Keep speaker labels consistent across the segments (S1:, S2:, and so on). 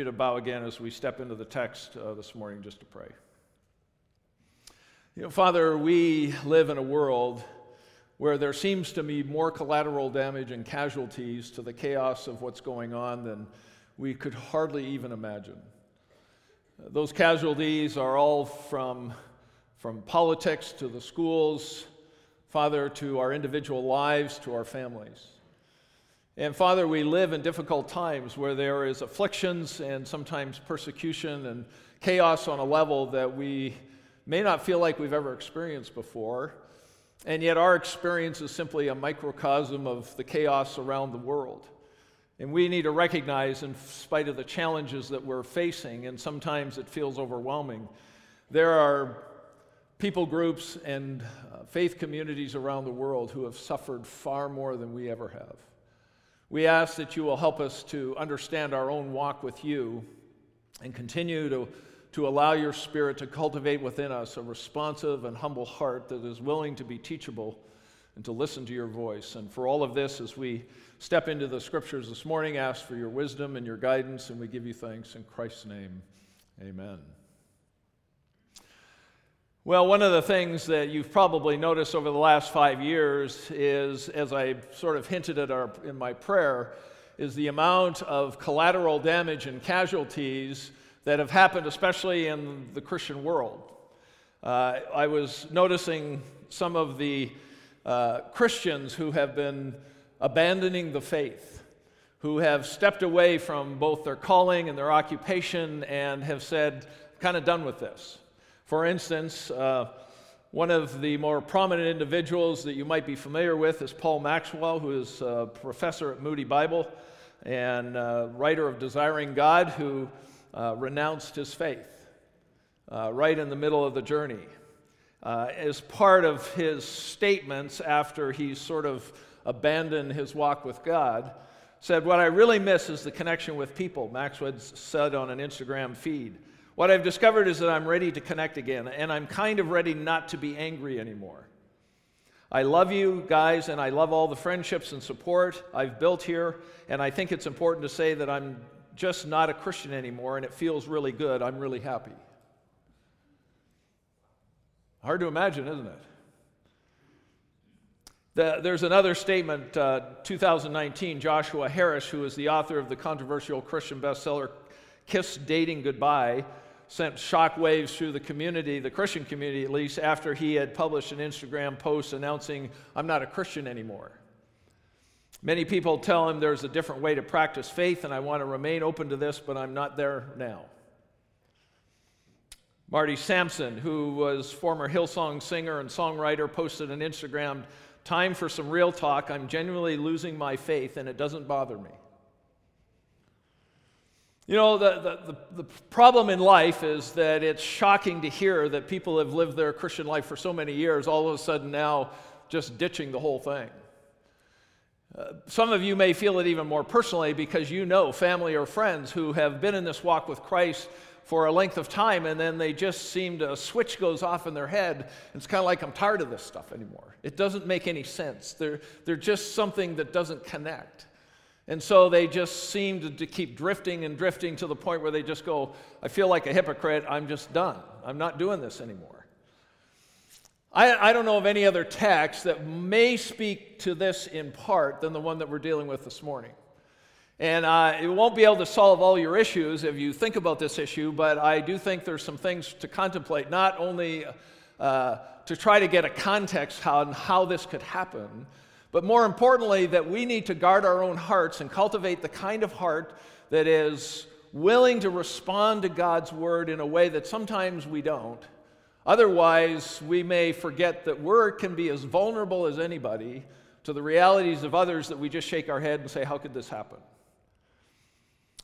S1: you to bow again as we step into the text uh, this morning just to pray. You know, Father, we live in a world where there seems to be more collateral damage and casualties to the chaos of what's going on than we could hardly even imagine. Those casualties are all from, from politics to the schools, Father, to our individual lives, to our families. And Father, we live in difficult times where there is afflictions and sometimes persecution and chaos on a level that we may not feel like we've ever experienced before. And yet, our experience is simply a microcosm of the chaos around the world. And we need to recognize, in spite of the challenges that we're facing, and sometimes it feels overwhelming, there are people groups and uh, faith communities around the world who have suffered far more than we ever have. We ask that you will help us to understand our own walk with you and continue to, to allow your Spirit to cultivate within us a responsive and humble heart that is willing to be teachable and to listen to your voice. And for all of this, as we step into the scriptures this morning, ask for your wisdom and your guidance, and we give you thanks in Christ's name. Amen. Well, one of the things that you've probably noticed over the last five years is, as I sort of hinted at our, in my prayer, is the amount of collateral damage and casualties that have happened, especially in the Christian world. Uh, I was noticing some of the uh, Christians who have been abandoning the faith, who have stepped away from both their calling and their occupation and have said, kind of done with this. For instance, uh, one of the more prominent individuals that you might be familiar with is Paul Maxwell, who is a professor at Moody Bible and uh, writer of Desiring God, who uh, renounced his faith uh, right in the middle of the journey. As part of his statements after he sort of abandoned his walk with God, said, What I really miss is the connection with people, Maxwell said on an Instagram feed. What I've discovered is that I'm ready to connect again, and I'm kind of ready not to be angry anymore. I love you guys, and I love all the friendships and support I've built here, and I think it's important to say that I'm just not a Christian anymore, and it feels really good. I'm really happy. Hard to imagine, isn't it? The, there's another statement, uh, 2019, Joshua Harris, who is the author of the controversial Christian bestseller Kiss Dating Goodbye, sent shockwaves through the community, the Christian community at least, after he had published an Instagram post announcing, I'm not a Christian anymore. Many people tell him there's a different way to practice faith, and I want to remain open to this, but I'm not there now. Marty Sampson, who was former Hillsong singer and songwriter, posted on Instagram, Time for some real talk. I'm genuinely losing my faith, and it doesn't bother me. You know, the, the, the, problem in life is that it's shocking to hear that people have lived their Christian life for so many years, all of a sudden now just ditching the whole thing. Uh, some of you may feel it even more personally because you know family or friends who have been in this walk with Christ for a length of time and then they just seem to, a switch goes off in their head. It's kind of like, I'm tired of this stuff anymore. It doesn't make any sense. They're, they're just something that doesn't connect. And so they just seem to, to, keep drifting and drifting to the point where they just go, I feel like a hypocrite. I'm just done. I'm not doing this anymore. I, I don't know of any other text that may speak to this in part than the one that we're dealing with this morning. And uh, it won't be able to solve all your issues if you think about this issue, but I do think there's some things to contemplate, not only uh, to try to get a context on how this could happen, but more importantly, that we need to guard our own hearts and cultivate the kind of heart that is willing to respond to God's word in a way that sometimes we don't. Otherwise, we may forget that we can be as vulnerable as anybody to the realities of others that we just shake our head and say, How could this happen?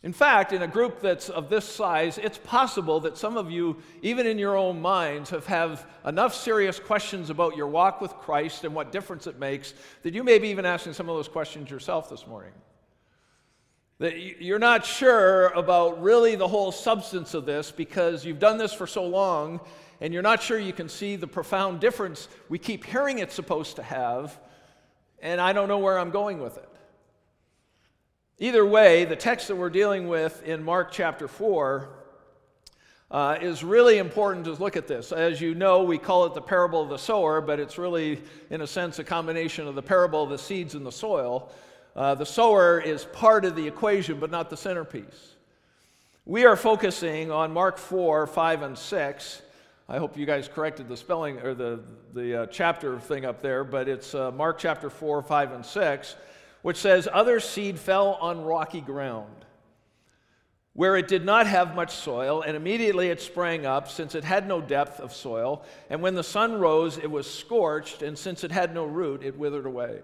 S1: In fact, in a group that's of this size, it's possible that some of you, even in your own minds, have, enough serious questions about your walk with Christ and what difference it makes that you may be even asking some of those questions yourself this morning. That you're not sure about really the whole substance of this because you've done this for so long and you're not sure you can see the profound difference we keep hearing it's supposed to have, and I don't know where I'm going with it. Either way, the text that we're dealing with in Mark chapter 4 uh, is really important to look at this. As you know, we call it the parable of the sower, but it's really, in a sense, a combination of the parable of the seeds and the soil. Uh, the sower is part of the equation, but not the centerpiece. We are focusing on Mark 4, 5, and 6. I hope you guys corrected the spelling or the, the uh, chapter thing up there, but it's uh, Mark chapter 4, 5, and 6, which says, Other seed fell on rocky ground where it did not have much soil, and immediately it sprang up, since it had no depth of soil. And when the sun rose, it was scorched, and since it had no root, it withered away.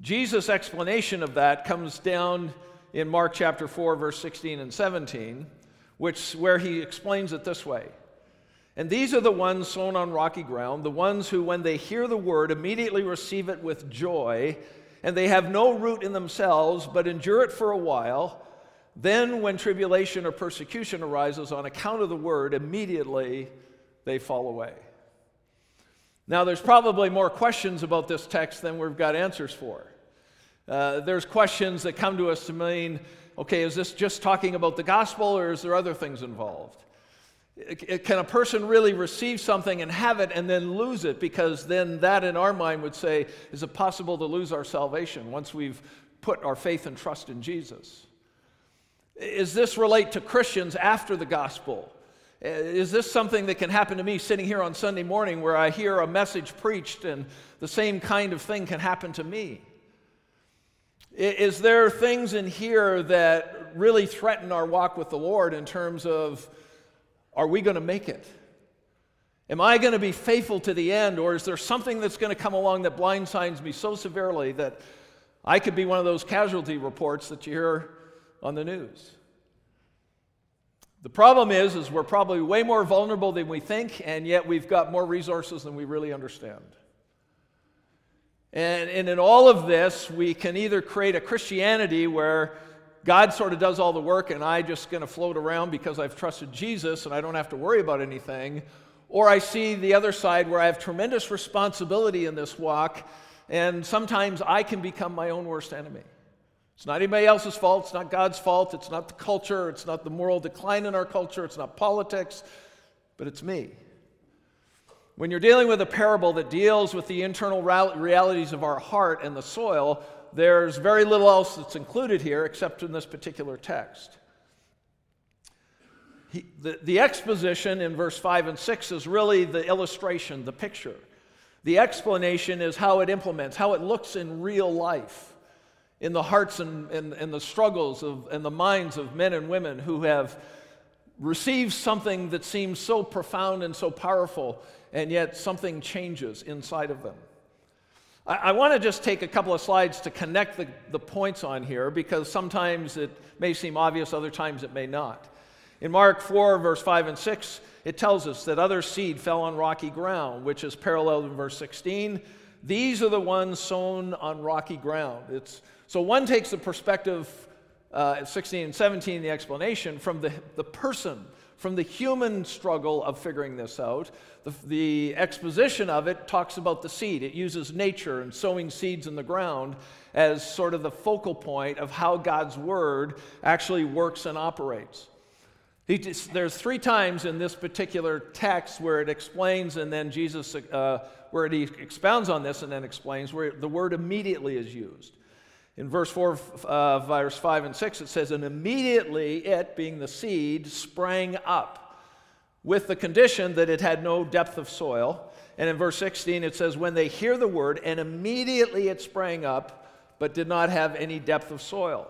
S1: Jesus' explanation of that comes down in Mark chapter 4, verse 16 and 17, which, where he explains it this way. And these are the ones sown on rocky ground, the ones who, when they hear the word, immediately receive it with joy, and they have no root in themselves, but endure it for a while. Then, when tribulation or persecution arises on account of the word, immediately they fall away. Now, there's probably more questions about this text than we've got answers for. Uh, there's questions that come to us to mean, okay, is this just talking about the gospel or is there other things involved? Can a person really receive something and have it and then lose it? Because then that in our mind would say, is it possible to lose our salvation once we've put our faith and trust in Jesus? Is this relate to Christians after the gospel? Uh, is this something that can happen to me sitting here on Sunday morning where I hear a message preached and the same kind of thing can happen to me? Is there things in here that really threaten our walk with the Lord in terms of are we going to make it? Am I going to be faithful to the end, or is there something that's going to come along that blindsides me so severely that I could be one of those casualty reports that you hear on the news. The problem is, is we're probably way more vulnerable than we think, and yet we've got more resources than we really understand. And, and in all of this, we can either create a Christianity where God sort of does all the work and I just going to float around because I've trusted Jesus and I don't have to worry about anything. Or I see the other side where I have tremendous responsibility in this walk and sometimes I can become my own worst enemy. It's not anybody else's fault. It's not God's fault. It's not the culture. It's not the moral decline in our culture. It's not politics, but it's me. When you're dealing with a parable that deals with the internal realities of our heart and the soil, there's very little else that's included here except in this particular text. He, the, the exposition in verse 5 and 6 is really the illustration, the picture. The explanation is how it implements, how it looks in real life in the hearts and, and, and the struggles of, and the minds of men and women who have received something that seems so profound and so powerful, and yet something changes inside of them. I, I want to just take a couple of slides to connect the, the points on here because sometimes it may seem obvious, other times it may not. In Mark 4, verse 5 and 6, it tells us that other seed fell on rocky ground, which is paralleled in verse 16. These are the ones sown on rocky ground. It's so one takes the perspective, uh, 16 and 17, the explanation, from the, the person, from the human struggle of figuring this out. The, the exposition of it talks about the seed. It uses nature and sowing seeds in the ground as sort of the focal point of how God's word actually works and operates. Just, there's three times in this particular text where it explains, and then Jesus, uh, where he expounds on this and then explains, where the word immediately is used. In verse 4, uh, verse 5 and 6, it says, And immediately it, being the seed, sprang up with the condition that it had no depth of soil. And in verse 16, it says, When they hear the word, and immediately it sprang up, but did not have any depth of soil.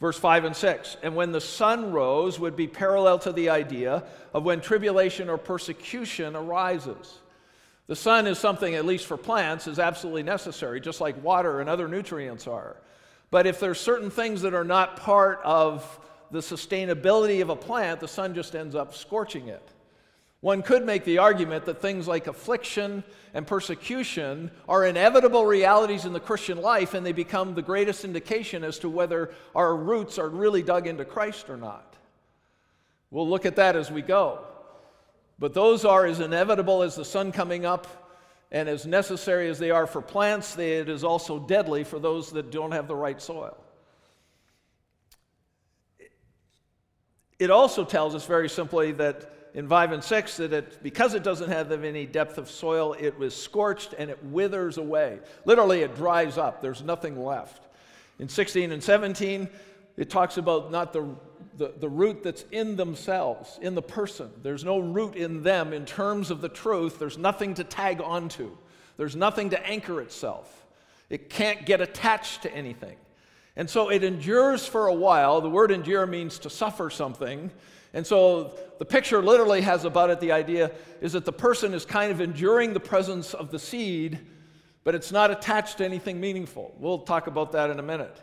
S1: Verse 5 and 6, and when the sun rose would be parallel to the idea of when tribulation or persecution arises. The sun is something, at least for plants, is absolutely necessary, just like water and other nutrients are. But if there's certain things that are not part of the sustainability of a plant, the sun just ends up scorching it. One could make the argument that things like affliction and persecution are inevitable realities in the Christian life, and they become the greatest indication as to whether our roots are really dug into Christ or not. We'll look at that as we go. But those are as inevitable as the sun coming up And as necessary as they are for plants, it is also deadly for those that don't have the right soil. It also tells us very simply that in 5 and 6 that it, because it doesn't have any depth of soil, it was scorched and it withers away. Literally, it dries up, there's nothing left. In 16 and 17, it talks about not the, the, the root that's in themselves, in the person. There's no root in them in terms of the truth. There's nothing to tag onto, there's nothing to anchor itself. It can't get attached to anything. And so it endures for a while. The word endure means to suffer something. And so the picture literally has about it the idea is that the person is kind of enduring the presence of the seed, but it's not attached to anything meaningful. We'll talk about that in a minute.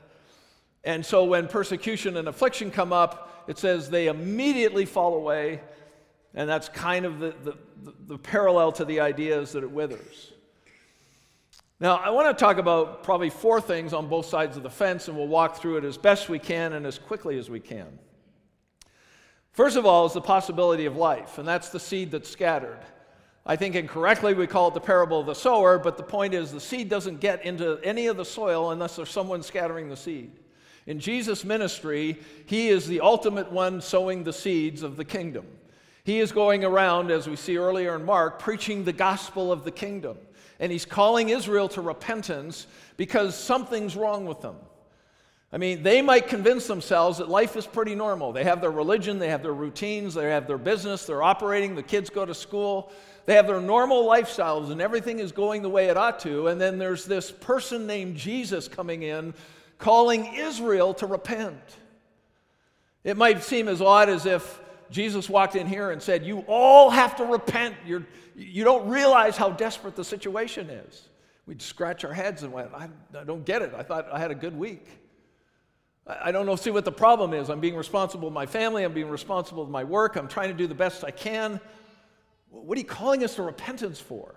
S1: And so when persecution and affliction come up, it says they immediately fall away. And that's kind of the, the, the parallel to the idea is that it withers. Now, I want to talk about probably four things on both sides of the fence, and we'll walk through it as best we can and as quickly as we can. First of all, is the possibility of life, and that's the seed that's scattered. I think incorrectly we call it the parable of the sower, but the point is the seed doesn't get into any of the soil unless there's someone scattering the seed. In Jesus' ministry, he is the ultimate one sowing the seeds of the kingdom. He is going around, as we see earlier in Mark, preaching the gospel of the kingdom. And he's calling Israel to repentance because something's wrong with them. I mean, they might convince themselves that life is pretty normal. They have their religion, they have their routines, they have their business, they're operating, the kids go to school, they have their normal lifestyles, and everything is going the way it ought to. And then there's this person named Jesus coming in calling Israel to repent. It might seem as odd as if Jesus walked in here and said, You all have to repent. You're, you don't realize how desperate the situation is. We'd scratch our heads and went, I, I don't get it. I thought I had a good week. I don't know, see what the problem is. I'm being responsible with my family, I'm being responsible with my work, I'm trying to do the best I can. What are you calling us to repentance for?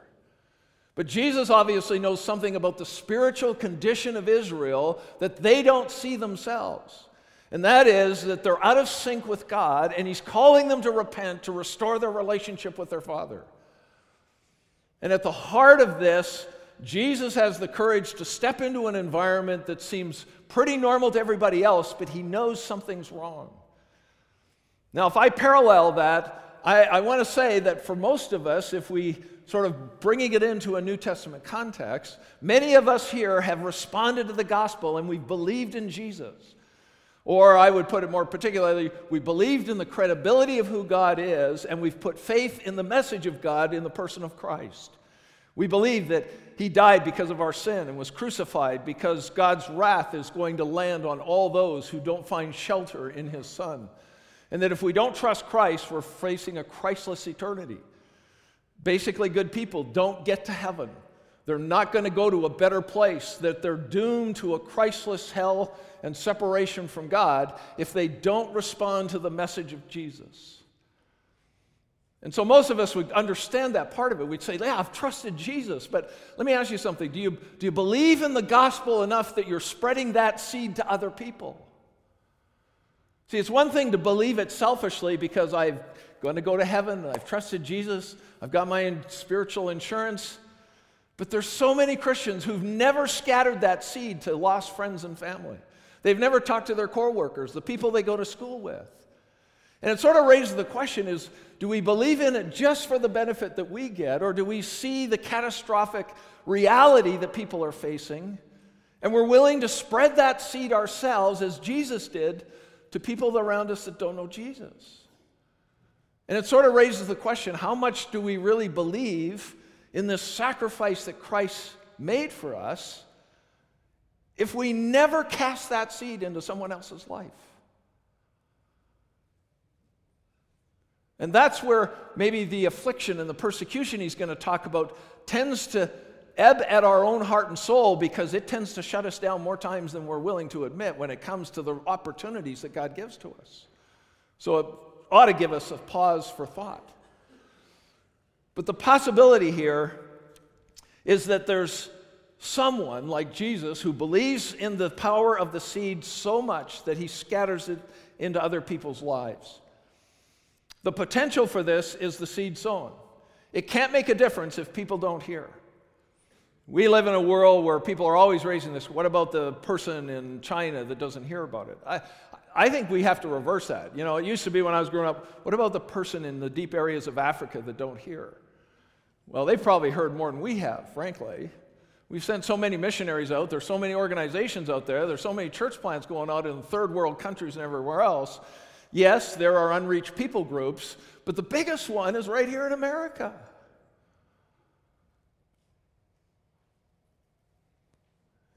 S1: But Jesus obviously knows something about the spiritual condition of Israel that they don't see themselves. And that is that they're out of sync with God, and He's calling them to repent to restore their relationship with their Father. And at the heart of this, Jesus has the courage to step into an environment that seems pretty normal to everybody else, but he knows something's wrong. Now, if I parallel that, I, I want to say that for most of us, if we sort of bringing it into a New Testament context, many of us here have responded to the gospel and we've believed in Jesus. Or I would put it more particularly, we believed in the credibility of who God is, and we've put faith in the message of God in the person of Christ. We believe that he died because of our sin and was crucified because God's wrath is going to land on all those who don't find shelter in his son. And that if we don't trust Christ, we're facing a Christless eternity. Basically, good people don't get to heaven. They're not going to go to a better place, that they're doomed to a Christless hell and separation from God if they don't respond to the message of Jesus. And so most of us would understand that part of it. We'd say, Yeah, I've trusted Jesus. But let me ask you something. Do you, do you believe in the gospel enough that you're spreading that seed to other people? See, it's one thing to believe it selfishly because I'm going to go to heaven, I've trusted Jesus, I've got my spiritual insurance. But there's so many Christians who've never scattered that seed to lost friends and family. They've never talked to their coworkers, the people they go to school with. And it sort of raises the question is do we believe in it just for the benefit that we get, or do we see the catastrophic reality that people are facing? And we're willing to spread that seed ourselves, as Jesus did, to people around us that don't know Jesus. And it sort of raises the question how much do we really believe in this sacrifice that Christ made for us if we never cast that seed into someone else's life? And that's where maybe the affliction and the persecution he's going to talk about tends to ebb at our own heart and soul because it tends to shut us down more times than we're willing to admit when it comes to the opportunities that God gives to us. So it ought to give us a pause for thought. But the possibility here is that there's someone like Jesus who believes in the power of the seed so much that he scatters it into other people's lives. The potential for this is the seed sown. It can't make a difference if people don't hear. We live in a world where people are always raising this what about the person in China that doesn't hear about it? I, I think we have to reverse that. You know, it used to be when I was growing up, what about the person in the deep areas of Africa that don't hear? Well, they've probably heard more than we have, frankly. We've sent so many missionaries out, there's so many organizations out there, there's so many church plants going out in third world countries and everywhere else. Yes, there are unreached people groups, but the biggest one is right here in America.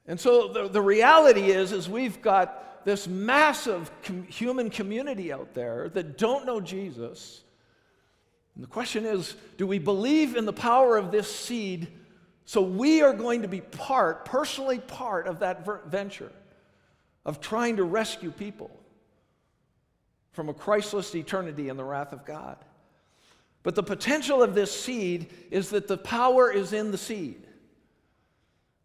S1: And so the, the reality is, is we've got this massive com- human community out there that don't know Jesus. And the question is, do we believe in the power of this seed so we are going to be part, personally part of that venture of trying to rescue people from a Christless eternity and the wrath of God? But the potential of this seed is that the power is in the seed.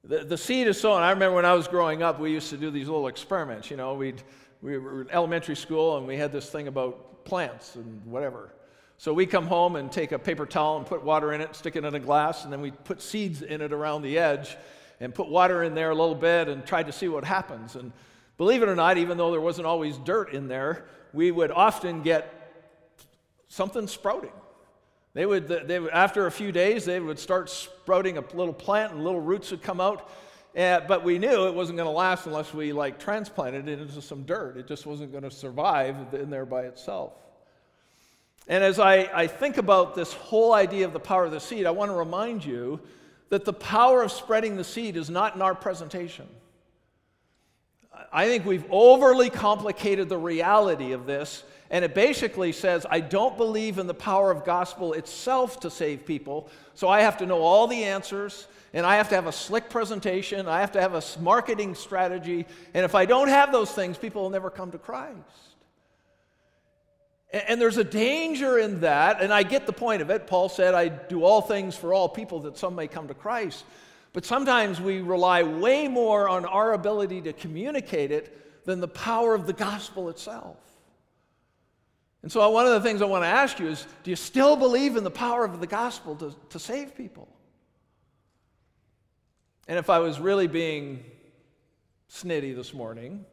S1: The, the seed is sown. I remember when I was growing up, we used to do these little experiments. You know, we'd, we were in elementary school and we had this thing about plants and whatever. So we come home and take a paper towel and put water in it, stick it in a glass, and then we put seeds in it around the edge and put water in there a little bit and tried to see what happens. And believe it or not, even though there wasn't always dirt in there, we would often get something sprouting. They would, they would, after a few days, they would start sprouting a little plant and little roots would come out. Uh, but we knew it wasn't going to last unless we like transplanted it into some dirt. It just wasn't going to survive in there by itself. And as I, I think about this whole idea of the power of the seed, I want to remind you that the power of spreading the seed is not in our presentation. I think we've overly complicated the reality of this and it basically says, I don't believe in the power of gospel itself to save people, so I have to know all the answers, and I have to have a slick presentation, I have to have a marketing strategy, and if I don't have those things, people will never come to Christ. And there's a danger in that, and I get the point of it. Paul said, I do all things for all people that some may come to Christ. But sometimes we rely way more on our ability to communicate it than the power of the gospel itself. And so, one of the things I want to ask you is do you still believe in the power of the gospel to, to save people? And if I was really being snitty this morning,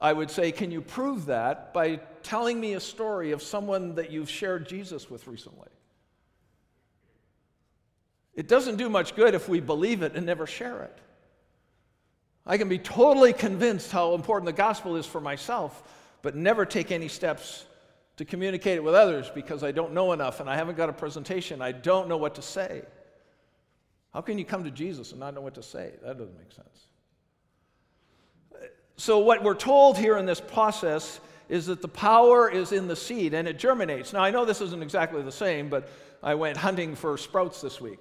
S1: I would say, can you prove that by telling me a story of someone that you've shared Jesus with recently? It doesn't do much good if we believe it and never share it. I can be totally convinced how important the gospel is for myself, but never take any steps to communicate it with others because I don't know enough and I haven't got a presentation. I don't know what to say. How can you come to Jesus and not know what to say? That doesn't make sense. So, what we're told here in this process is that the power is in the seed and it germinates. Now, I know this isn't exactly the same, but I went hunting for sprouts this week.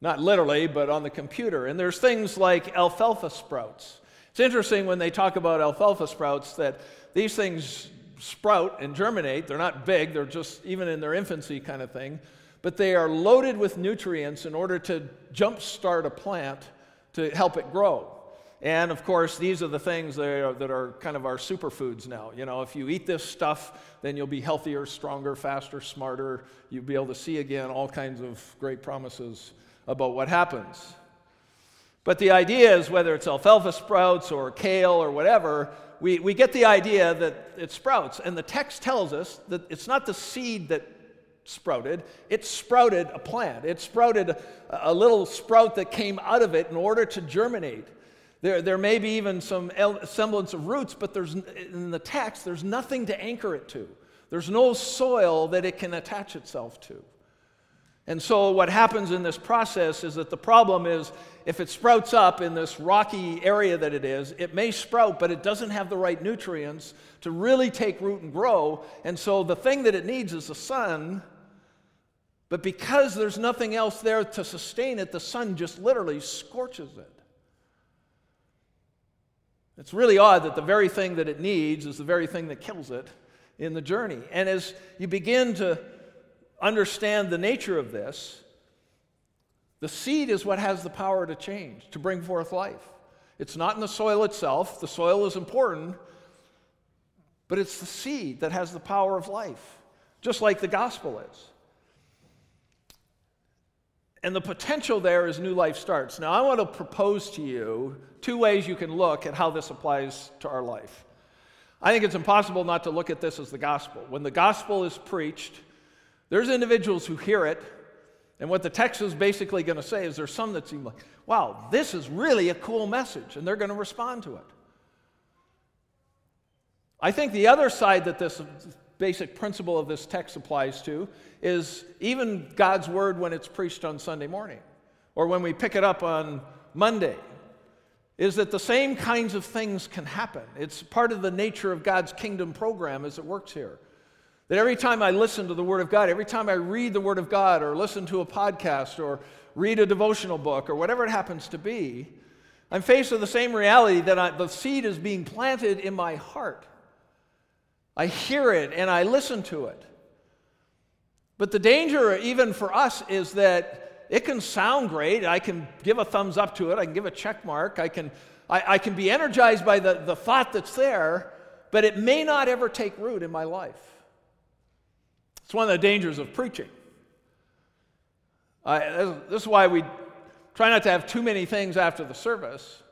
S1: Not literally, but on the computer. And there's things like alfalfa sprouts. It's interesting when they talk about alfalfa sprouts that these things sprout and germinate. They're not big, they're just even in their infancy kind of thing. But they are loaded with nutrients in order to jumpstart a plant to help it grow. And of course, these are the things that are, that are, kind of our superfoods now. You know, if you eat this stuff, then you'll be healthier, stronger, faster, smarter. You'll be able to see again all kinds of great promises about what happens. But the idea is whether it's alfalfa sprouts or kale or whatever, we, we get the idea that it sprouts. And the text tells us that it's not the seed that sprouted, it sprouted a plant. It sprouted a, a little sprout that came out of it in order to germinate. There, there may be even some semblance of roots, but there's, in the text, there's nothing to anchor it to. There's no soil that it can attach itself to. And so, what happens in this process is that the problem is if it sprouts up in this rocky area that it is, it may sprout, but it doesn't have the right nutrients to really take root and grow. And so, the thing that it needs is the sun. But because there's nothing else there to sustain it, the sun just literally scorches it. It's really odd that the very thing that it needs is the very thing that kills it in the journey. And as you begin to understand the nature of this, the seed is what has the power to change, to bring forth life. It's not in the soil itself, the soil is important, but it's the seed that has the power of life, just like the gospel is. And the potential there is new life starts. Now, I want to propose to you two ways you can look at how this applies to our life. I think it's impossible not to look at this as the gospel. When the gospel is preached, there's individuals who hear it, and what the text is basically going to say is there's some that seem like, wow, this is really a cool message, and they're going to respond to it. I think the other side that this basic principle of this text applies to is even God's word when it's preached on Sunday morning or when we pick it up on Monday is that the same kinds of things can happen. It's part of the nature of God's kingdom program as it works here. That every time I listen to the Word of God, every time I read the Word of God or listen to a podcast or read a devotional book or whatever it happens to be, I'm faced with the same reality that I, the seed is being planted in my heart. I hear it and I listen to it. But the danger, even for us, is that it can sound great. I can give a thumbs up to it. I can give a check mark. I can, I, I can be energized by the, the thought that's there, but it may not ever take root in my life. It's one of the dangers of preaching. This is why we try not to have too many things after the service,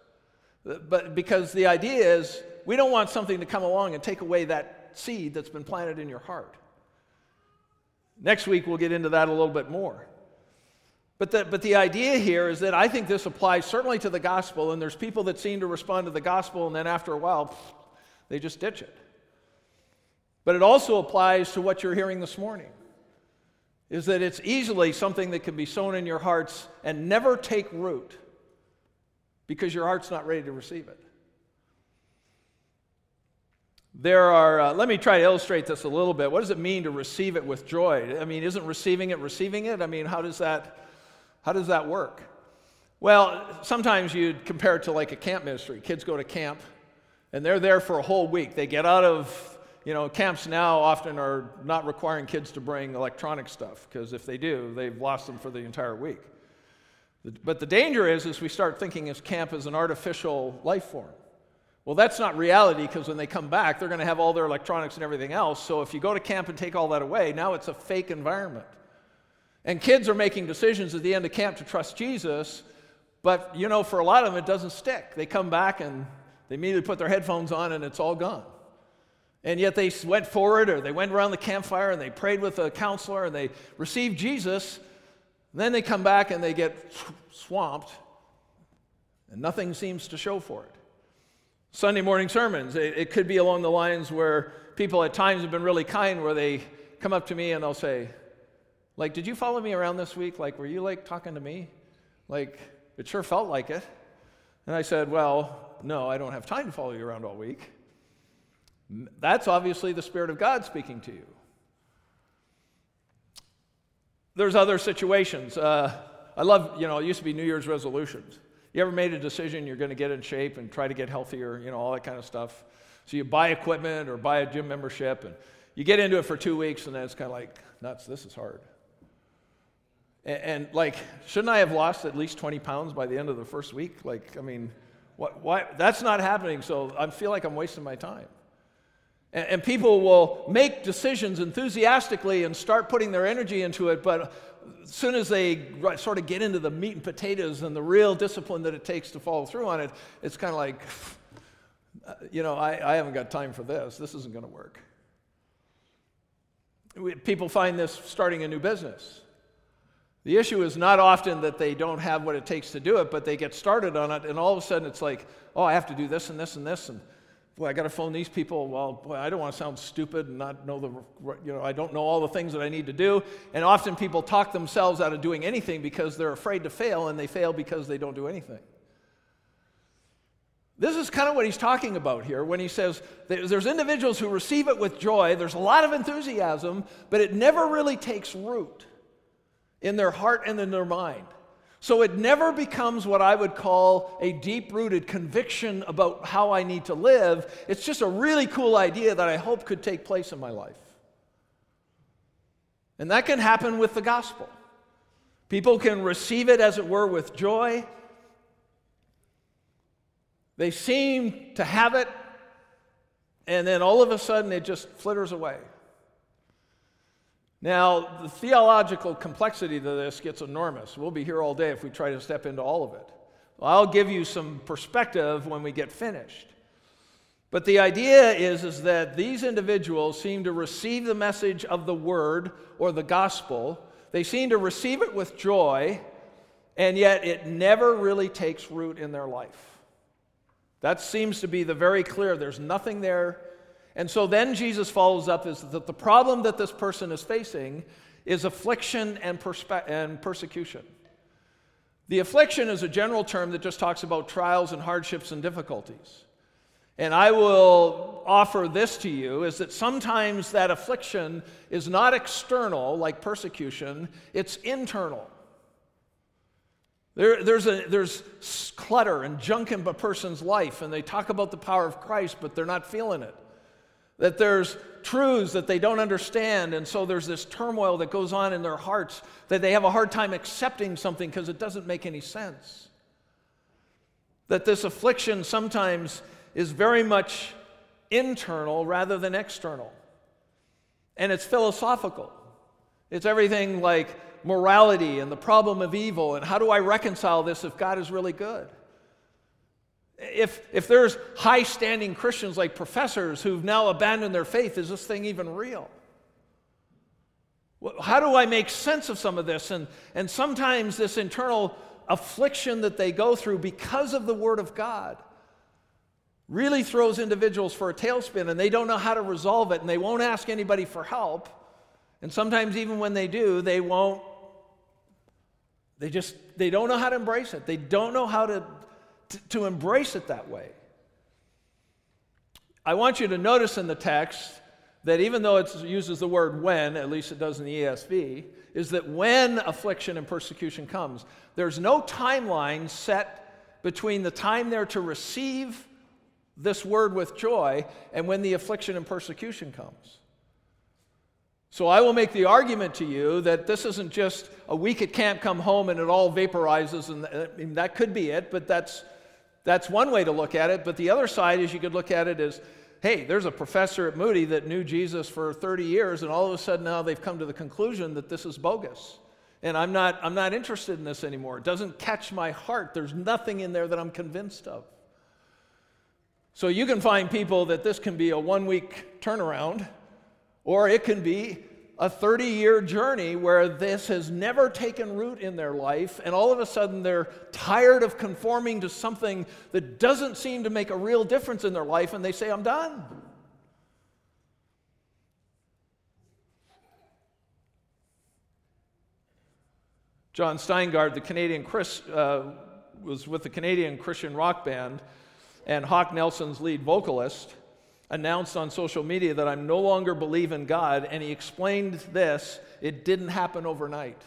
S1: but because the idea is we don't want something to come along and take away that seed that's been planted in your heart. Next week, we'll get into that a little bit more. But the, but the idea here is that I think this applies certainly to the gospel, and there's people that seem to respond to the gospel, and then after a while, they just ditch it. But it also applies to what you're hearing this morning is that it's easily something that can be sown in your hearts and never take root because your heart's not ready to receive it. There are, uh, let me try to illustrate this a little bit. What does it mean to receive it with joy? I mean, isn't receiving it receiving it? I mean, how does that, how does that work? Well, sometimes you'd compare it to like a camp ministry. Kids go to camp and they're there for a whole week. They get out of, you know, camps now often are not requiring kids to bring electronic stuff because if they do, they've lost them for the entire week. But the danger is, is we start thinking of camp as an artificial life form. Well, that's not reality because when they come back, they're going to have all their electronics and everything else. So if you go to camp and take all that away, now it's a fake environment. And kids are making decisions at the end of camp to trust Jesus, but you know, for a lot of them, it doesn't stick. They come back and they immediately put their headphones on and it's all gone. And yet they went forward or they went around the campfire and they prayed with a counselor and they received Jesus. Then they come back and they get swamped and nothing seems to show for it. Sunday morning sermons. It, it, could be along the lines where people at times have been really kind, where they come up to me and they'll say, like, did you follow me around this week? Like, were you like talking to me? Like, it sure felt like it. And I said, well, no, I don't have time to follow you around all week. That's obviously the Spirit of God speaking to you. There's other situations. Uh, I love, you know, it used to be New Year's resolutions. You ever made a decision you're going to get in shape and try to get healthier, you know, all that kind of stuff? So you buy equipment or buy a gym membership and you get into it for two weeks and then it's kind of like, nuts, this is hard. And, and, like, shouldn't I have lost at least 20 pounds by the end of the first week? Like, I mean, what, why? That's not happening, so I feel like I'm wasting my time. And, and people will make decisions enthusiastically and start putting their energy into it, but as soon as they sort of get into the meat and potatoes and the real discipline that it takes to follow through on it, it's kind of like, you know, I, I haven't got time for this. This isn't going to work. People find this starting a new business. The issue is not often that they don't have what it takes to do it, but they get started on it, and all of a sudden it's like, oh, I have to do this and this and this, and boy, I got to phone these people. Well, boy, I don't want to sound stupid and not know the, you know, I don't know all the things that I need to do. And often people talk themselves out of doing anything because they're afraid to fail, and they fail because they don't do anything. This is kind of what he's talking about here when he says there's individuals who receive it with joy, there's a lot of enthusiasm, but it never really takes root in their heart and in their mind. So it never becomes what I would call a deep rooted conviction about how I need to live. It's just a really cool idea that I hope could take place in my life. And that can happen with the gospel. People can receive it, as it were, with joy. They seem to have it, and then all of a sudden it just flitters away. Now, the theological complexity to this gets enormous. We'll be here all day if we try to step into all of it. I'll give you some perspective when we get finished. But the idea is, is that these individuals seem to receive the message of the word or the gospel. They seem to receive it with joy, and yet it never really takes root in their life. That seems to be the very clear. There's nothing there. And so then Jesus follows up is that the problem that this person is facing is affliction and, perspe- and persecution. The affliction is a general term that just talks about trials and hardships and difficulties. And I will offer this to you is that sometimes that affliction is not external, like persecution, it's internal. There, there's, a, there's clutter and junk in a person's life, and they talk about the power of Christ, but they're not feeling it. That there's truths that they don't understand, and so there's this turmoil that goes on in their hearts that they have a hard time accepting something because it doesn't make any sense. That this affliction sometimes is very much internal rather than external. And it's philosophical. It's everything like morality and the problem of evil and how do I reconcile this if God is really good? If, if there's high standing Christians like professors who've now abandoned their faith, is this thing even real? How do I make sense of some of this? And, and sometimes this internal affliction that they go through because of the Word of God really throws individuals for a tailspin and they don't know how to resolve it and they won't ask anybody for help. And sometimes even when they do, they won't they just they don't know how to embrace it. They don't know how to, to, embrace it that way. I want you to notice in the text that even though it uses the word when, at least it does in the ESV, is that when affliction and persecution comes, there's no timeline set between the time they're to receive this word with joy and when the affliction and persecution comes. So I will make the argument to you that this isn't just a week at camp, come home, and it all vaporizes, and I mean, that could be it, but that's, that's one way to look at it. But the other side is you could look at it as hey, there's a professor at Moody that knew Jesus for 30 years, and all of a sudden now they've come to the conclusion that this is bogus. And I'm not, I'm not interested in this anymore. It doesn't catch my heart. There's nothing in there that I'm convinced of. So you can find people that this can be a one week turnaround, or it can be a 30 year journey where this has never taken root in their life, and all of a sudden they're tired of conforming to something that doesn't seem to make a real difference in their life, and they say, I'm done. Jon Steingard, the Canadian Chris, uh, was with the Canadian Christian rock band and Hawk Nelson's lead vocalist, announced on social media that I'm no longer believe in God, and he explained this it didn't happen overnight.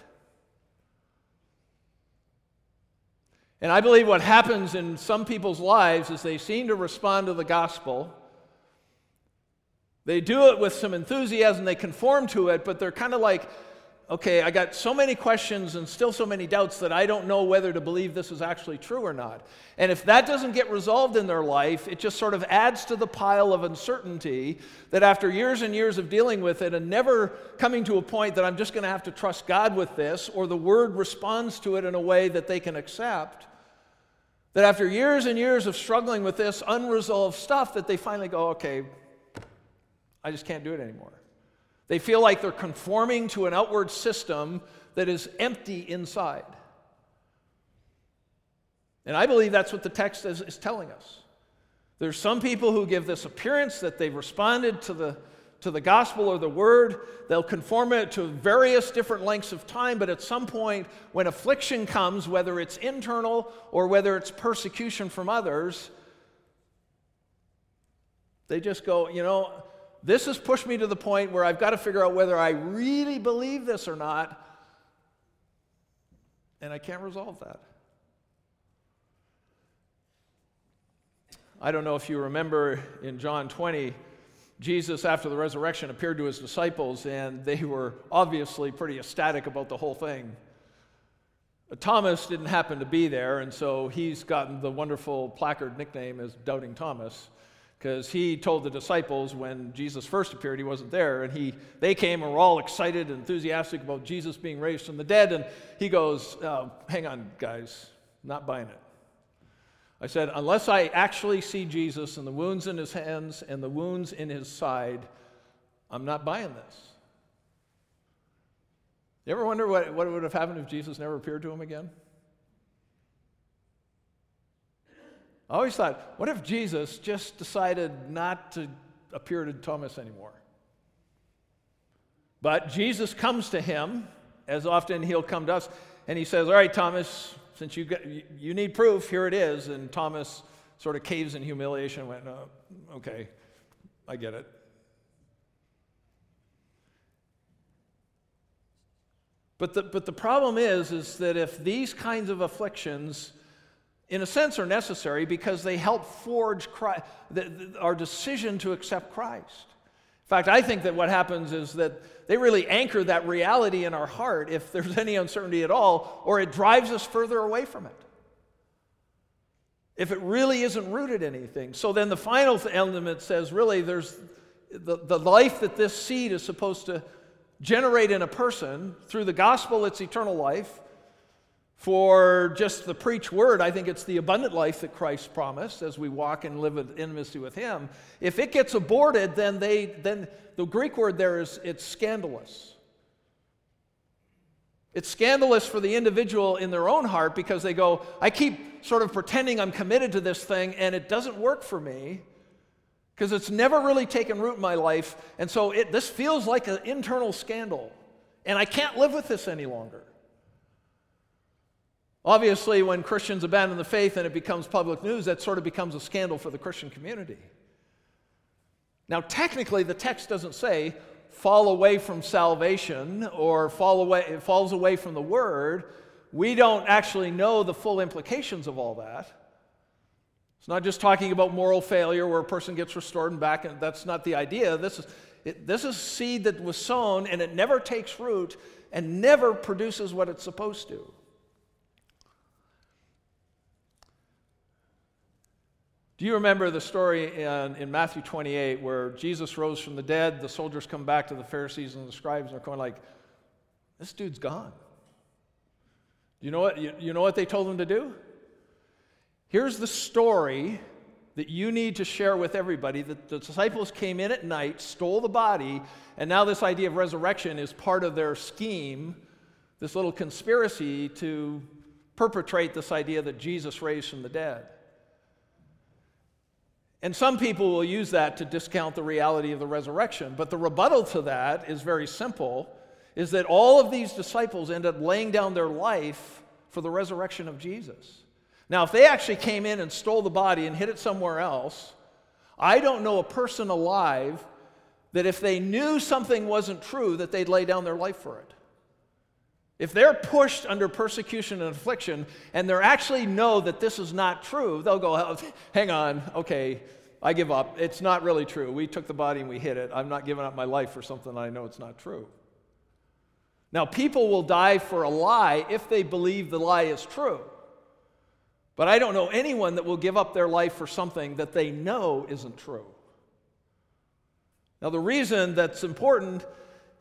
S1: And I believe what happens in some people's lives is they seem to respond to the gospel. They do it with some enthusiasm, they conform to it, but they're kind of like, okay, I got so many questions and still so many doubts that I don't know whether to believe this is actually true or not. And if that doesn't get resolved in their life, it just sort of adds to the pile of uncertainty that after years and years of dealing with it and never coming to a point that I'm just going to have to trust God with this or the word responds to it in a way that they can accept, that after years and years of struggling with this unresolved stuff that they finally go, okay, I just can't do it anymore. They feel like they're conforming to an outward system that is empty inside. And I believe that's what the text is, is, telling us. There's some people who give this appearance that they've responded to the, to the gospel or the word. They'll conform it to various different lengths of time, but at some point, when affliction comes, whether it's internal or whether it's persecution from others, they just go, you know, this has pushed me to the point where I've got to figure out whether I really believe this or not, and I can't resolve that. I don't know if you remember in John 20, Jesus, after the resurrection, appeared to his disciples, and they were obviously pretty ecstatic about the whole thing. Uh, Thomas didn't happen to be there, and so he's gotten the wonderful placard nickname as Doubting Thomas because he told the disciples when Jesus first appeared, he wasn't there, and he, they came and were all excited and enthusiastic about Jesus being raised from the dead. And he goes, oh, Hang on, guys, not buying it. I said, Unless I actually see Jesus and the wounds in his hands and the wounds in his side, I'm not buying this. You ever wonder what, what would have happened if Jesus never appeared to him again? I always thought, what if Jesus just decided not to appear to Thomas anymore? But Jesus comes to him, as often he'll come to us, and he says, All right, Thomas, since you, got, you need proof, here it is. And Thomas sort of caves in humiliation and went, oh, Okay, I get it. But the, but the problem is, is that if these kinds of afflictions in a sense, are necessary because they help forge Christ, our decision to accept Christ. In fact, I think that what happens is that they really anchor that reality in our heart if there's any uncertainty at all, or it drives us further away from it. If it really isn't rooted in anything. So then the final element says really there's the, the life that this seed is supposed to generate in a person through the gospel, it's eternal life. For just the preach word, I think it's the abundant life that Christ promised as we walk and live in intimacy with Him. If it gets aborted, then they then the Greek word there is it's scandalous. It's scandalous for the individual in their own heart because they go, I keep sort of pretending I'm committed to this thing and it doesn't work for me because it's never really taken root in my life. And so it, this feels like an internal scandal. And I can't live with this any longer. Obviously, when Christians abandon the faith and it becomes public news, that sort of becomes a scandal for the Christian community. Now, technically, the text doesn't say fall away from salvation or fall away, it falls away from the word. We don't actually know the full implications of all that. It's not just talking about moral failure where a person gets restored and back, and that's not the idea. This is, it, this is seed that was sown and it never takes root and never produces what it's supposed to. Do you remember the story in, in, Matthew 28 where Jesus rose from the dead? The soldiers come back to the Pharisees and the scribes and they're going like, this dude's gone. You know what, you, you know what they told him to do? Here's the story that you need to share with everybody that the disciples came in at night, stole the body, and now this idea of resurrection is part of their scheme, this little conspiracy to perpetrate this idea that Jesus raised from the dead. And some people will use that to discount the reality of the resurrection. But the rebuttal to that is very simple is that all of these disciples end up laying down their life for the resurrection of Jesus. Now, if they actually came in and stole the body and hid it somewhere else, I don't know a person alive that if they knew something wasn't true, that they'd lay down their life for it. If they're pushed under persecution and affliction and they actually know that this is not true, they'll go, hang on, okay, I give up. It's not really true. We took the body and we hid it. I'm not giving up my life for something I know it's not true. Now, people will die for a lie if they believe the lie is true. But I don't know anyone that will give up their life for something that they know isn't true. Now, the reason that's important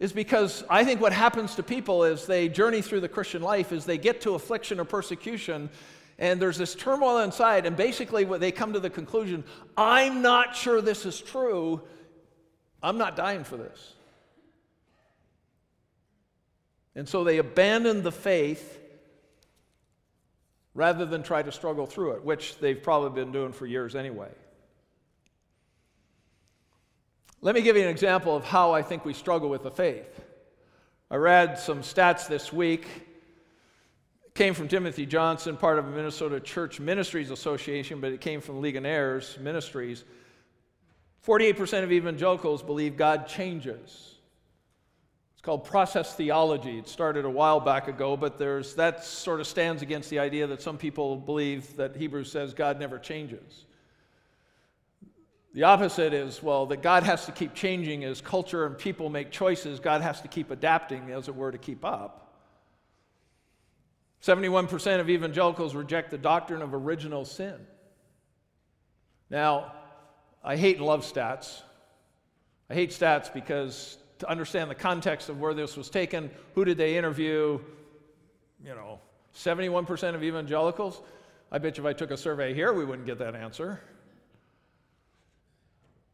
S1: is because I think what happens to people as they journey through the Christian life is they get to affliction or persecution, and there's this turmoil inside, and basically they come to the conclusion I'm not sure this is true. I'm not dying for this. And so they abandon the faith rather than try to struggle through it, which they've probably been doing for years anyway. Let me give you an example of how I think we struggle with the faith. I read some stats this week. It came from Timothy Johnson, part of the Minnesota Church Ministries Association, but it came from Ligoniers Ministries. 48% of evangelicals believe God changes. It's called process theology. It started a while back ago, but there's, that sort of stands against the idea that some people believe that Hebrews says God never changes. The opposite is, well, that God has to keep changing as culture and people make choices. God has to keep adapting, as it were, to keep up. 71% of evangelicals reject the doctrine of original sin. Now, I hate and love stats. I hate stats because to understand the context of where this was taken, who did they interview, you know, 71% of evangelicals. I bet you if I took a survey here, we wouldn't get that answer.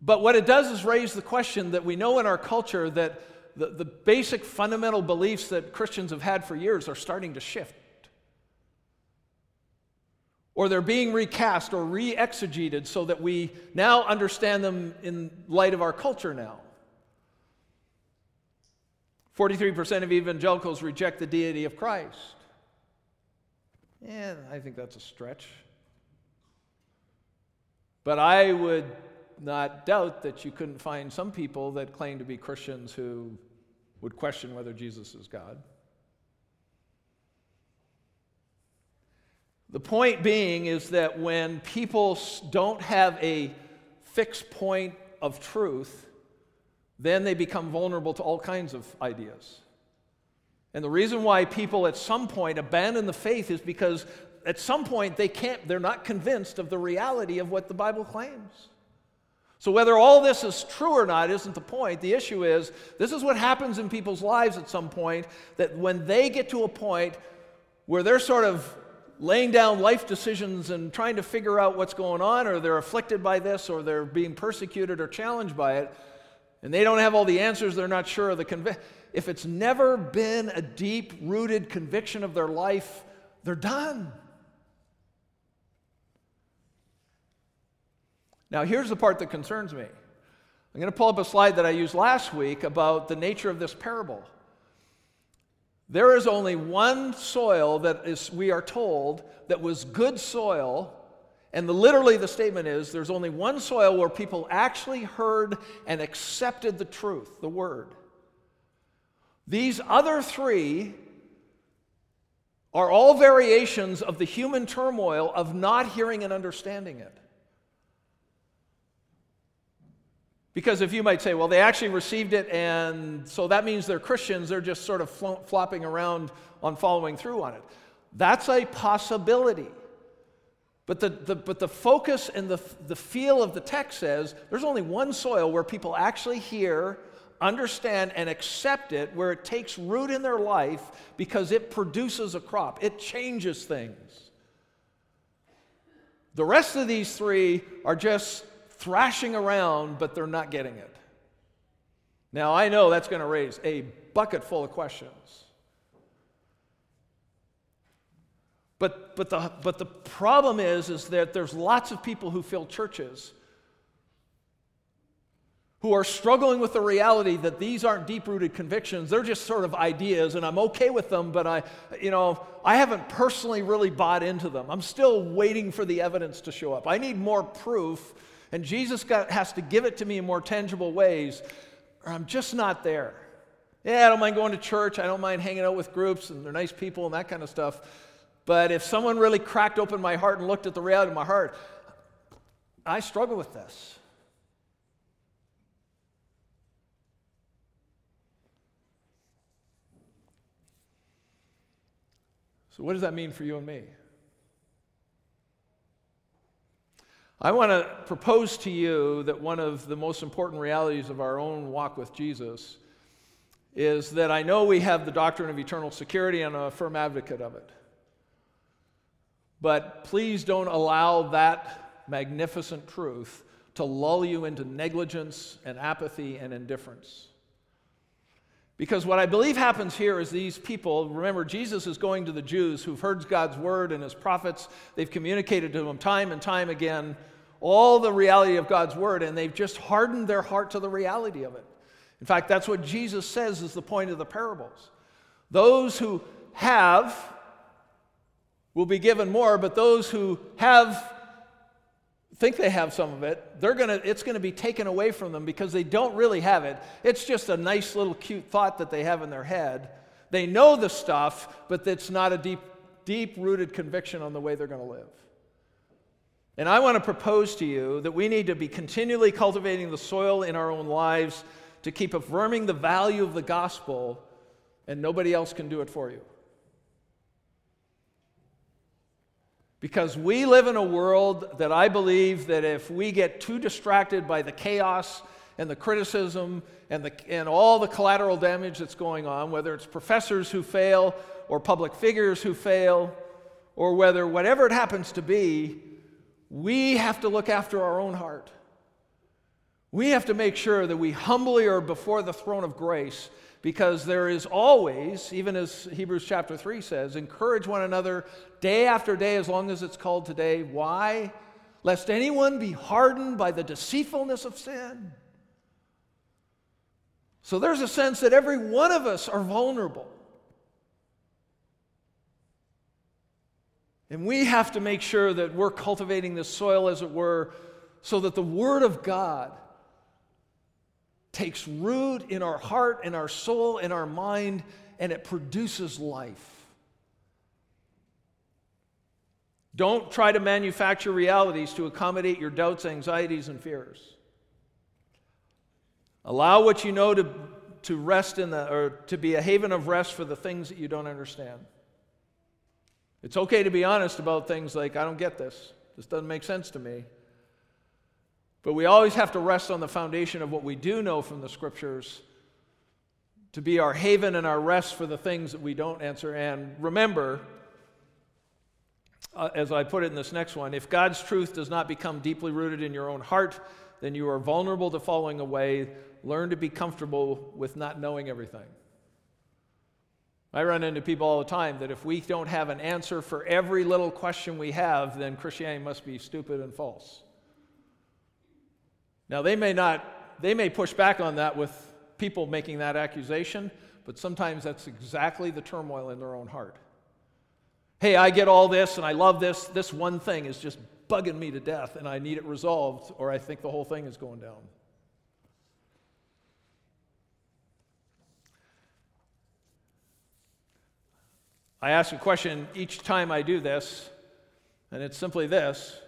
S1: But what it does is raise the question that we know in our culture that the, the basic fundamental beliefs that Christians have had for years are starting to shift. Or they're being recast or re exegeted so that we now understand them in light of our culture now. 43% of evangelicals reject the deity of Christ. Yeah, I think that's a stretch. But I would not doubt that you couldn't find some people that claim to be Christians who would question whether Jesus is God. The point being is that when people don't have a fixed point of truth, then they become vulnerable to all kinds of ideas. And the reason why people at some point abandon the faith is because at some point they can't, they're not convinced of the reality of what the Bible claims. So, whether all this is true or not isn't the point. The issue is this is what happens in people's lives at some point that when they get to a point where they're sort of laying down life decisions and trying to figure out what's going on, or they're afflicted by this, or they're being persecuted or challenged by it, and they don't have all the answers, they're not sure of the conviction. If it's never been a deep rooted conviction of their life, they're done. Now, here's the part that concerns me. I'm going to pull up a slide that I used last week about the nature of this parable. There is only one soil that is, we are told, that was good soil. And the, literally, the statement is there's only one soil where people actually heard and accepted the truth, the word. These other three are all variations of the human turmoil of not hearing and understanding it. Because if you might say, well, they actually received it, and so that means they're Christians, they're just sort of flopping around on following through on it. That's a possibility. But the, the, but the focus and the, the feel of the text says there's only one soil where people actually hear, understand, and accept it, where it takes root in their life because it produces a crop, it changes things. The rest of these three are just thrashing around, but they're not getting it. Now, I know that's going to raise a bucket full of questions. But, but, the, but the problem is, is that there's lots of people who fill churches who are struggling with the reality that these aren't deep-rooted convictions they're just sort of ideas and i'm okay with them but i you know i haven't personally really bought into them i'm still waiting for the evidence to show up i need more proof and Jesus got, has to give it to me in more tangible ways, or I'm just not there. Yeah, I don't mind going to church. I don't mind hanging out with groups, and they're nice people and that kind of stuff. But if someone really cracked open my heart and looked at the reality of my heart, I struggle with this. So, what does that mean for you and me? I want to propose to you that one of the most important realities of our own walk with Jesus is that I know we have the doctrine of eternal security and I'm a firm advocate of it. But please don't allow that magnificent truth to lull you into negligence and apathy and indifference. Because what I believe happens here is these people, remember, Jesus is going to the Jews who've heard God's word and his prophets. They've communicated to them time and time again all the reality of God's word, and they've just hardened their heart to the reality of it. In fact, that's what Jesus says is the point of the parables. Those who have will be given more, but those who have think they have some of it, they're gonna, it's going to be taken away from them because they don't really have it. It's just a nice little cute thought that they have in their head. They know the stuff, but it's not a deep, deep rooted conviction on the way they're going to live. And I want to propose to you that we need to be continually cultivating the soil in our own lives to keep affirming the value of the gospel, and nobody else can do it for you. Because we live in a world that I believe that if we get too distracted by the chaos and the criticism and, the, and all the collateral damage that's going on, whether it's professors who fail or public figures who fail, or whether whatever it happens to be, we have to look after our own heart. We have to make sure that we humbly are before the throne of grace because there is always, even as Hebrews chapter 3 says, encourage one another day after day as long as it's called today. Why? Lest anyone be hardened by the deceitfulness of sin. So there's a sense that every one of us are vulnerable. And we have to make sure that we're cultivating the soil, as it were, so that the Word of God takes root in our heart, in our soul, in our mind, and it produces life. Don't try to manufacture realities to accommodate your doubts, anxieties, and fears. Allow what you know to, to rest in the, or to be a haven of rest for the things that you don't understand. It's okay to be honest about things like, I don't get this. This doesn't make sense to me. But we always have to rest on the foundation of what we do know from the scriptures to be our haven and our rest for the things that we don't answer. And remember, uh, as I put it in this next one, if God's truth does not become deeply rooted in your own heart, then you are vulnerable to falling away. Learn to be comfortable with not knowing everything. I run into people all the time that if we don't have an answer for every little question we have, then Christianity must be stupid and false. Now, they may not, they may push back on that with people making that accusation, but sometimes that's exactly the turmoil in their own heart. Hey, I get all this and I love this. This one thing is just bugging me to death and I need it resolved, or I think the whole thing is going down. I ask a question each time I do this, and it's simply this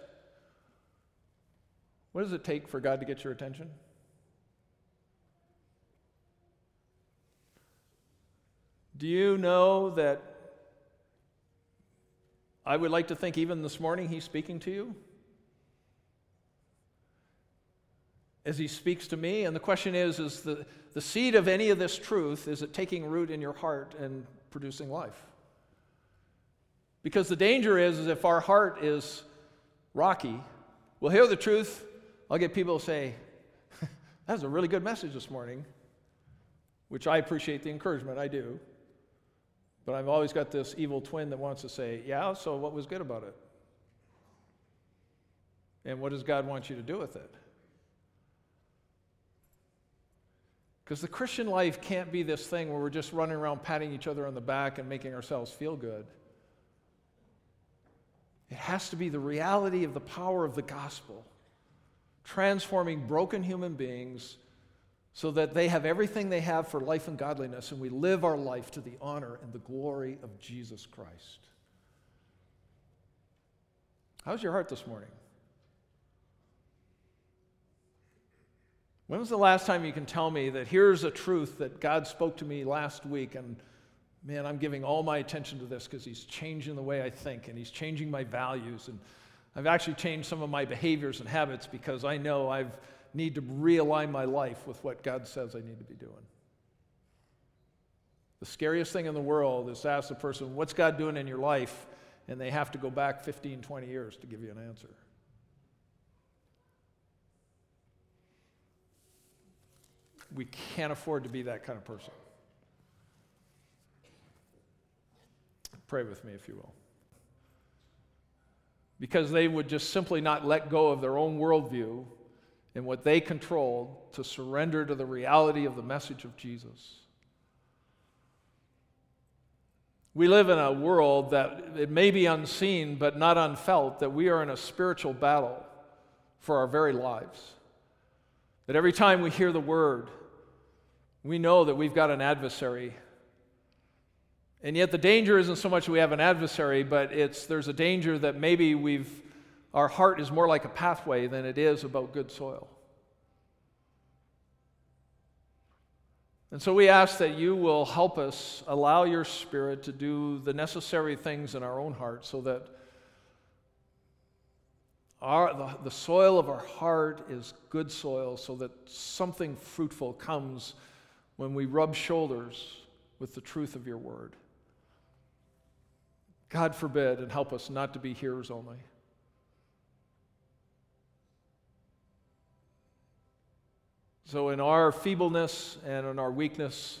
S1: What does it take for God to get your attention? Do you know that I would like to think even this morning He's speaking to you? As He speaks to me, and the question is is the, the seed of any of this truth, is it taking root in your heart and producing life? Because the danger is, is if our heart is rocky, we'll hear the truth. I'll get people say, that was a really good message this morning, which I appreciate the encouragement, I do. But I've always got this evil twin that wants to say, yeah, so what was good about it? And what does God want you to do with it? Because the Christian life can't be this thing where we're just running around patting each other on the back and making ourselves feel good. It has to be the reality of the power of the gospel, transforming broken human beings so that they have everything they have for life and godliness, and we live our life to the honor and the glory of Jesus Christ. How's your heart this morning? When was the last time you can tell me that here's a truth that God spoke to me last week and man, I'm giving all my attention to this because he's changing the way I think and he's changing my values. And I've actually changed some of my behaviors and habits because I know I need to realign my life with what God says I need to be doing. The scariest thing in the world is to ask the person, What's God doing in your life? And they have to go back 15, 20 years to give you an answer. We can't afford to be that kind of person. Pray with me, if you will. Because they would just simply not let go of their own worldview and what they controlled to surrender to the reality of the message of Jesus. We live in a world that it may be unseen but not unfelt, that we are in a spiritual battle for our very lives. That every time we hear the word, we know that we've got an adversary and yet the danger isn't so much we have an adversary, but it's there's a danger that maybe we've our heart is more like a pathway than it is about good soil. And so we ask that you will help us allow your spirit to do the necessary things in our own heart so that our, the, the soil of our heart is good soil so that something fruitful comes when we rub shoulders with the truth of your word. God forbid and help us not to be hearers only. So, in our feebleness and in our weakness,